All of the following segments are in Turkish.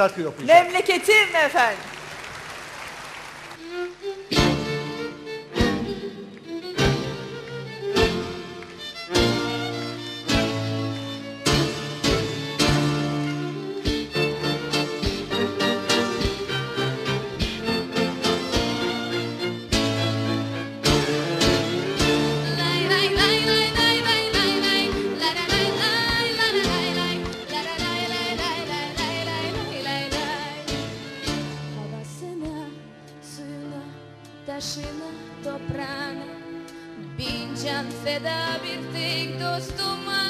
şarkı okuyacak. Memleketim efendim. Taşına, toprağına Bin can feda bir tek dostuma.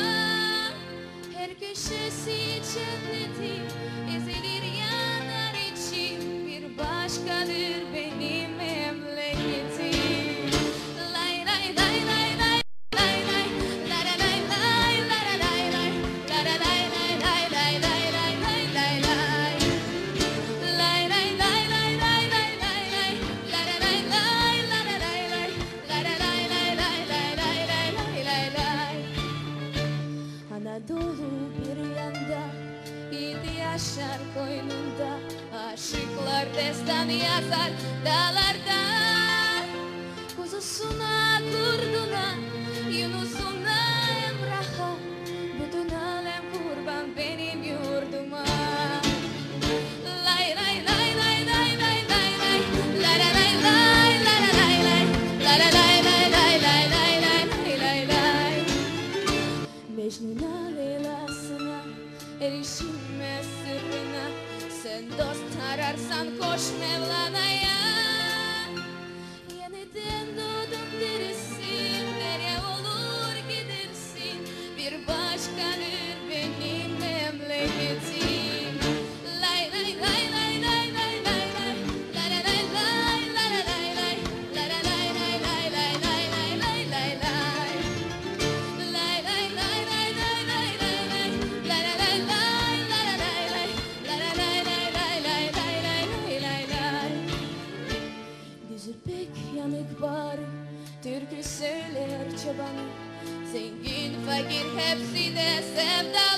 Her köşesi cenneti ezilir yanar için Bir başkadır benim Yaşar koynunda Aşıklar destan yazar dağlarda Kuzusuna kurduna Yunus'una Emrah'a Bütün alem kurban benim yurduma Lay lay lay lay lay lay lay lay La la lay lay la la lay lay La la lay lay lay lay lay lay lay lay lay Mecnun'a Leyla'sına erişilmez sırrına. Sen dost ararsan koş Mevlana'ya var. Türkü söyler çobanı Zengin fakir hepsi de sevdalı